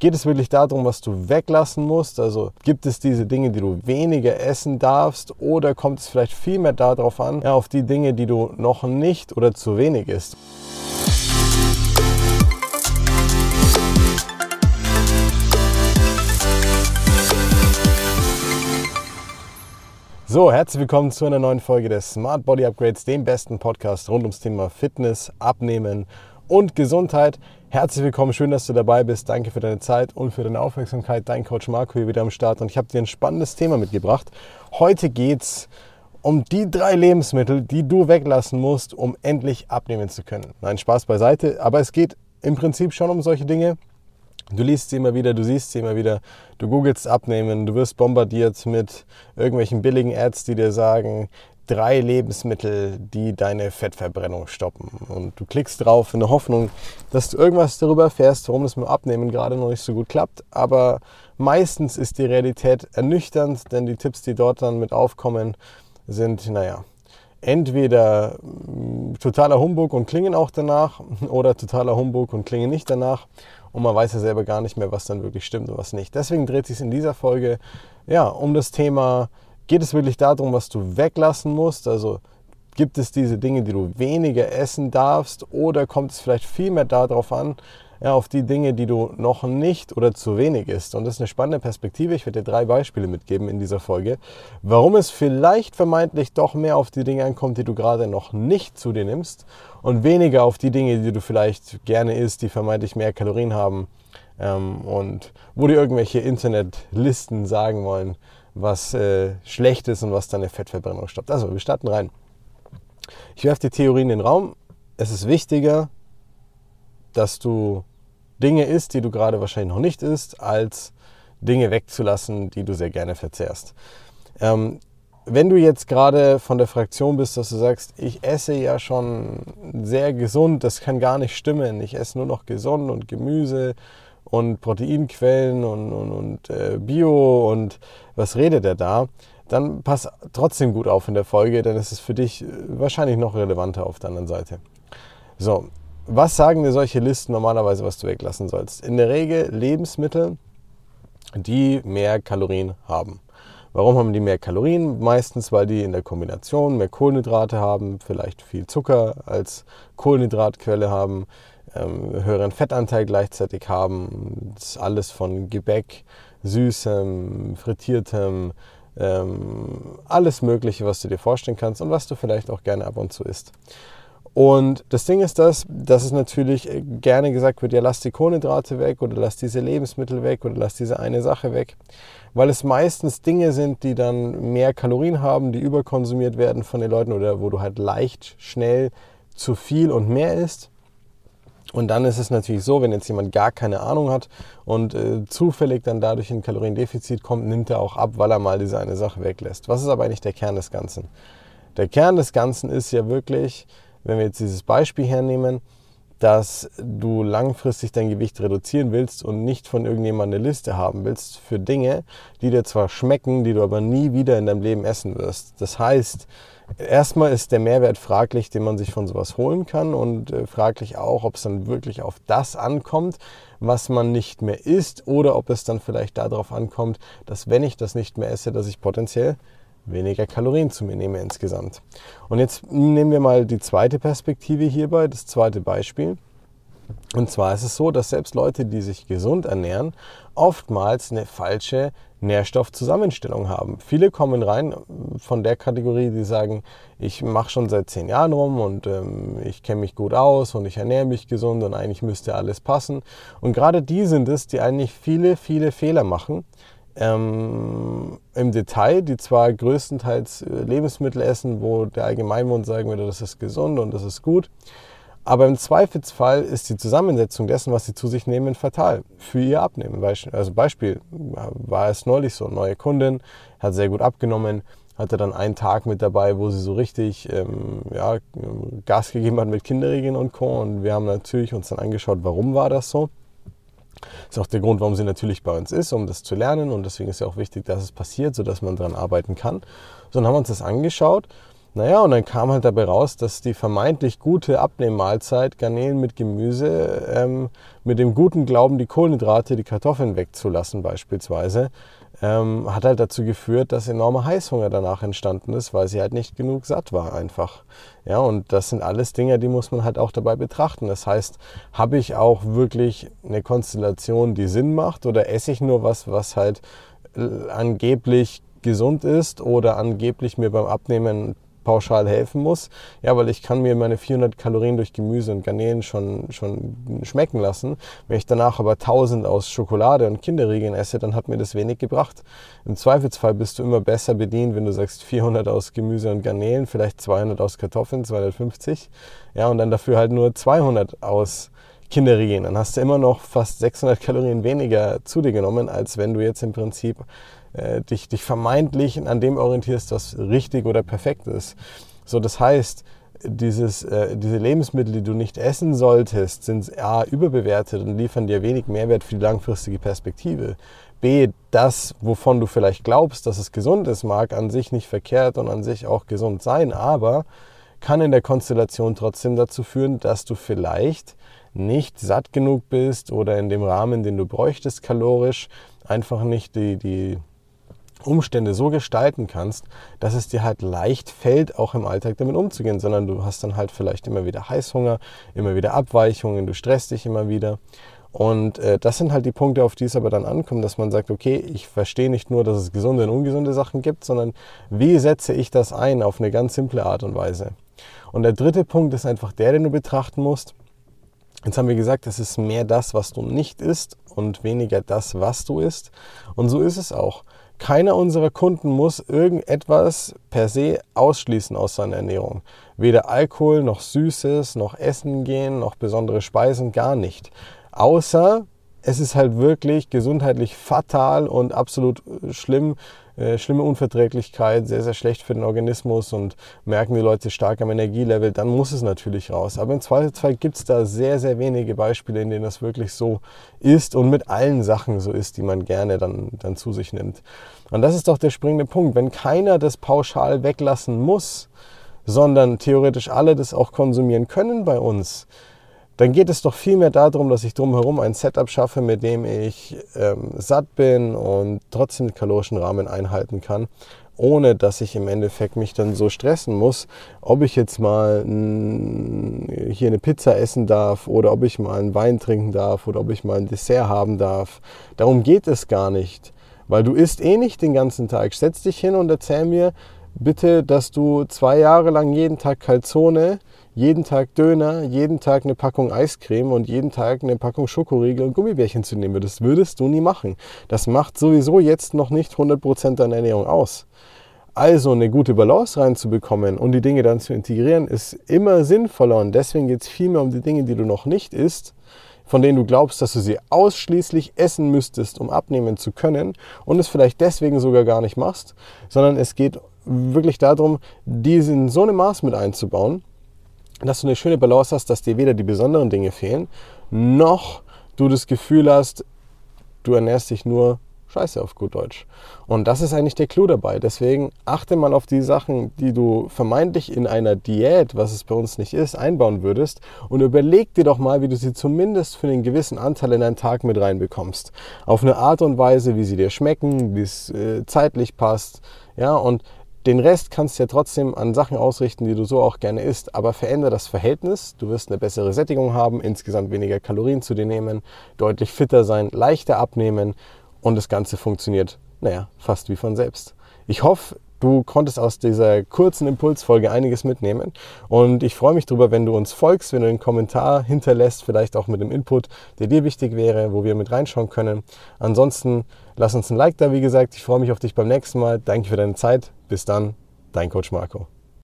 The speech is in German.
Geht es wirklich darum, was du weglassen musst? Also gibt es diese Dinge, die du weniger essen darfst? Oder kommt es vielleicht viel mehr darauf an, ja, auf die Dinge, die du noch nicht oder zu wenig isst? So, herzlich willkommen zu einer neuen Folge des Smart Body Upgrades, dem besten Podcast rund ums Thema Fitness, Abnehmen und Gesundheit. Herzlich willkommen, schön, dass du dabei bist. Danke für deine Zeit und für deine Aufmerksamkeit. Dein Coach Marco hier wieder am Start und ich habe dir ein spannendes Thema mitgebracht. Heute geht es um die drei Lebensmittel, die du weglassen musst, um endlich abnehmen zu können. Nein, Spaß beiseite, aber es geht im Prinzip schon um solche Dinge. Du liest sie immer wieder, du siehst sie immer wieder, du googelst abnehmen, du wirst bombardiert mit irgendwelchen billigen Ads, die dir sagen, drei Lebensmittel, die deine Fettverbrennung stoppen. Und du klickst drauf in der Hoffnung, dass du irgendwas darüber erfährst, warum es mit Abnehmen gerade noch nicht so gut klappt. Aber meistens ist die Realität ernüchternd, denn die Tipps, die dort dann mit aufkommen, sind, naja, entweder mm, totaler Humbug und klingen auch danach oder totaler Humbug und klingen nicht danach. Und man weiß ja selber gar nicht mehr, was dann wirklich stimmt und was nicht. Deswegen dreht sich in dieser Folge ja, um das Thema Geht es wirklich darum, was du weglassen musst? Also gibt es diese Dinge, die du weniger essen darfst? Oder kommt es vielleicht viel mehr darauf an, ja, auf die Dinge, die du noch nicht oder zu wenig isst? Und das ist eine spannende Perspektive. Ich werde dir drei Beispiele mitgeben in dieser Folge, warum es vielleicht vermeintlich doch mehr auf die Dinge ankommt, die du gerade noch nicht zu dir nimmst und weniger auf die Dinge, die du vielleicht gerne isst, die vermeintlich mehr Kalorien haben ähm, und wo dir irgendwelche Internetlisten sagen wollen, was äh, schlecht ist und was deine Fettverbrennung stoppt. Also, wir starten rein. Ich werfe die Theorie in den Raum. Es ist wichtiger, dass du Dinge isst, die du gerade wahrscheinlich noch nicht isst, als Dinge wegzulassen, die du sehr gerne verzehrst. Ähm, wenn du jetzt gerade von der Fraktion bist, dass du sagst, ich esse ja schon sehr gesund, das kann gar nicht stimmen, ich esse nur noch gesund und Gemüse und Proteinquellen und, und, und äh, Bio und was redet er da, dann pass trotzdem gut auf in der Folge, denn es ist für dich äh, wahrscheinlich noch relevanter auf der anderen Seite. So, was sagen dir solche Listen normalerweise, was du weglassen sollst? In der Regel Lebensmittel, die mehr Kalorien haben. Warum haben die mehr Kalorien? Meistens, weil die in der Kombination mehr Kohlenhydrate haben, vielleicht viel Zucker als Kohlenhydratquelle haben, ähm, höheren Fettanteil gleichzeitig haben. Das ist alles von Gebäck, Süßem, Frittiertem, ähm, alles Mögliche, was du dir vorstellen kannst und was du vielleicht auch gerne ab und zu isst. Und das Ding ist das, dass es natürlich äh, gerne gesagt wird, ja, lass die Kohlenhydrate weg oder lass diese Lebensmittel weg oder lass diese eine Sache weg, weil es meistens Dinge sind, die dann mehr Kalorien haben, die überkonsumiert werden von den Leuten oder wo du halt leicht, schnell zu viel und mehr isst. Und dann ist es natürlich so, wenn jetzt jemand gar keine Ahnung hat und äh, zufällig dann dadurch in Kaloriendefizit kommt, nimmt er auch ab, weil er mal diese eine Sache weglässt. Was ist aber eigentlich der Kern des Ganzen? Der Kern des Ganzen ist ja wirklich, wenn wir jetzt dieses Beispiel hernehmen, dass du langfristig dein Gewicht reduzieren willst und nicht von irgendjemandem eine Liste haben willst für Dinge, die dir zwar schmecken, die du aber nie wieder in deinem Leben essen wirst. Das heißt, erstmal ist der Mehrwert fraglich, den man sich von sowas holen kann und äh, fraglich auch, ob es dann wirklich auf das ankommt, was man nicht mehr isst oder ob es dann vielleicht darauf ankommt, dass wenn ich das nicht mehr esse, dass ich potenziell weniger Kalorien zu mir nehme insgesamt. Und jetzt nehmen wir mal die zweite Perspektive hierbei, das zweite Beispiel. Und zwar ist es so, dass selbst Leute, die sich gesund ernähren, oftmals eine falsche Nährstoffzusammenstellung haben. Viele kommen rein von der Kategorie, die sagen, ich mache schon seit zehn Jahren rum und ähm, ich kenne mich gut aus und ich ernähre mich gesund und eigentlich müsste alles passen. Und gerade die sind es, die eigentlich viele, viele Fehler machen. Ähm, im Detail, die zwar größtenteils äh, Lebensmittel essen, wo der Allgemeinmund sagen würde, das ist gesund und das ist gut, aber im Zweifelsfall ist die Zusammensetzung dessen, was sie zu sich nehmen, fatal für ihr Abnehmen. Also Beispiel war es neulich so, neue Kundin, hat sehr gut abgenommen, hatte dann einen Tag mit dabei, wo sie so richtig ähm, ja, Gas gegeben hat mit Kinderregeln und Co. Und wir haben natürlich uns dann angeschaut, warum war das so. Das ist auch der Grund, warum sie natürlich bei uns ist, um das zu lernen. Und deswegen ist ja auch wichtig, dass es passiert, sodass man daran arbeiten kann. So, dann haben wir uns das angeschaut Naja, und dann kam halt dabei raus, dass die vermeintlich gute Abnehmmahlzeit Garnelen mit Gemüse ähm, mit dem guten Glauben, die Kohlenhydrate, die Kartoffeln wegzulassen beispielsweise, ähm, hat halt dazu geführt, dass enormer Heißhunger danach entstanden ist, weil sie halt nicht genug satt war einfach. Ja, und das sind alles Dinge, die muss man halt auch dabei betrachten. Das heißt, habe ich auch wirklich eine Konstellation, die Sinn macht oder esse ich nur was, was halt äh, angeblich gesund ist oder angeblich mir beim Abnehmen pauschal helfen muss. Ja, weil ich kann mir meine 400 Kalorien durch Gemüse und Garnelen schon, schon schmecken lassen. Wenn ich danach aber 1000 aus Schokolade und Kinderriegeln esse, dann hat mir das wenig gebracht. Im Zweifelsfall bist du immer besser bedient, wenn du sagst 400 aus Gemüse und Garnelen, vielleicht 200 aus Kartoffeln, 250. Ja, und dann dafür halt nur 200 aus Kinderriegeln. Dann hast du immer noch fast 600 Kalorien weniger zu dir genommen, als wenn du jetzt im Prinzip äh, dich, dich vermeintlich an dem orientierst, was richtig oder perfekt ist. So, das heißt, dieses, äh, diese Lebensmittel, die du nicht essen solltest, sind A, überbewertet und liefern dir wenig Mehrwert für die langfristige Perspektive. B, das, wovon du vielleicht glaubst, dass es gesund ist, mag an sich nicht verkehrt und an sich auch gesund sein, aber kann in der Konstellation trotzdem dazu führen, dass du vielleicht nicht satt genug bist oder in dem Rahmen, den du bräuchtest kalorisch, einfach nicht die, die Umstände so gestalten kannst, dass es dir halt leicht fällt, auch im Alltag damit umzugehen, sondern du hast dann halt vielleicht immer wieder Heißhunger, immer wieder Abweichungen, du stresst dich immer wieder. Und äh, das sind halt die Punkte, auf die es aber dann ankommt, dass man sagt, okay, ich verstehe nicht nur, dass es gesunde und ungesunde Sachen gibt, sondern wie setze ich das ein auf eine ganz simple Art und Weise. Und der dritte Punkt ist einfach der, den du betrachten musst. Jetzt haben wir gesagt, es ist mehr das, was du nicht isst und weniger das, was du isst. Und so ist es auch. Keiner unserer Kunden muss irgendetwas per se ausschließen aus seiner Ernährung. Weder Alkohol noch Süßes, noch Essen gehen, noch besondere Speisen, gar nicht. Außer es ist halt wirklich gesundheitlich fatal und absolut schlimm, äh, schlimme Unverträglichkeit, sehr, sehr schlecht für den Organismus und merken die Leute stark am Energielevel, dann muss es natürlich raus. Aber im Zweifelsfall gibt es da sehr, sehr wenige Beispiele, in denen das wirklich so ist und mit allen Sachen so ist, die man gerne dann, dann zu sich nimmt. Und das ist doch der springende Punkt. Wenn keiner das pauschal weglassen muss, sondern theoretisch alle das auch konsumieren können bei uns, dann geht es doch vielmehr darum, dass ich drumherum ein Setup schaffe, mit dem ich ähm, satt bin und trotzdem den kalorischen Rahmen einhalten kann, ohne dass ich im Endeffekt mich dann so stressen muss, ob ich jetzt mal hier eine Pizza essen darf oder ob ich mal einen Wein trinken darf oder ob ich mal ein Dessert haben darf. Darum geht es gar nicht, weil du isst eh nicht den ganzen Tag. Setz dich hin und erzähl mir bitte, dass du zwei Jahre lang jeden Tag Calzone jeden Tag Döner, jeden Tag eine Packung Eiscreme und jeden Tag eine Packung Schokoriegel und Gummibärchen zu nehmen Das würdest du nie machen. Das macht sowieso jetzt noch nicht 100% deiner Ernährung aus. Also eine gute Balance reinzubekommen und die Dinge dann zu integrieren, ist immer sinnvoller. Und deswegen geht es vielmehr um die Dinge, die du noch nicht isst, von denen du glaubst, dass du sie ausschließlich essen müsstest, um abnehmen zu können und es vielleicht deswegen sogar gar nicht machst, sondern es geht wirklich darum, diese in so einem Maß mit einzubauen, dass du eine schöne Balance hast, dass dir weder die besonderen Dinge fehlen, noch du das Gefühl hast, du ernährst dich nur Scheiße auf gut Deutsch. Und das ist eigentlich der Clou dabei. Deswegen achte mal auf die Sachen, die du vermeintlich in einer Diät, was es bei uns nicht ist, einbauen würdest und überleg dir doch mal, wie du sie zumindest für einen gewissen Anteil in deinen Tag mit reinbekommst. Auf eine Art und Weise, wie sie dir schmecken, wie es äh, zeitlich passt. Ja, und den Rest kannst du ja trotzdem an Sachen ausrichten, die du so auch gerne isst, aber verändere das Verhältnis. Du wirst eine bessere Sättigung haben, insgesamt weniger Kalorien zu dir nehmen, deutlich fitter sein, leichter abnehmen und das Ganze funktioniert, naja, fast wie von selbst. Ich hoffe, Du konntest aus dieser kurzen Impulsfolge einiges mitnehmen und ich freue mich darüber, wenn du uns folgst, wenn du einen Kommentar hinterlässt, vielleicht auch mit dem Input, der dir wichtig wäre, wo wir mit reinschauen können. Ansonsten lass uns ein Like da, wie gesagt. Ich freue mich auf dich beim nächsten Mal. Danke für deine Zeit. Bis dann, dein Coach Marco.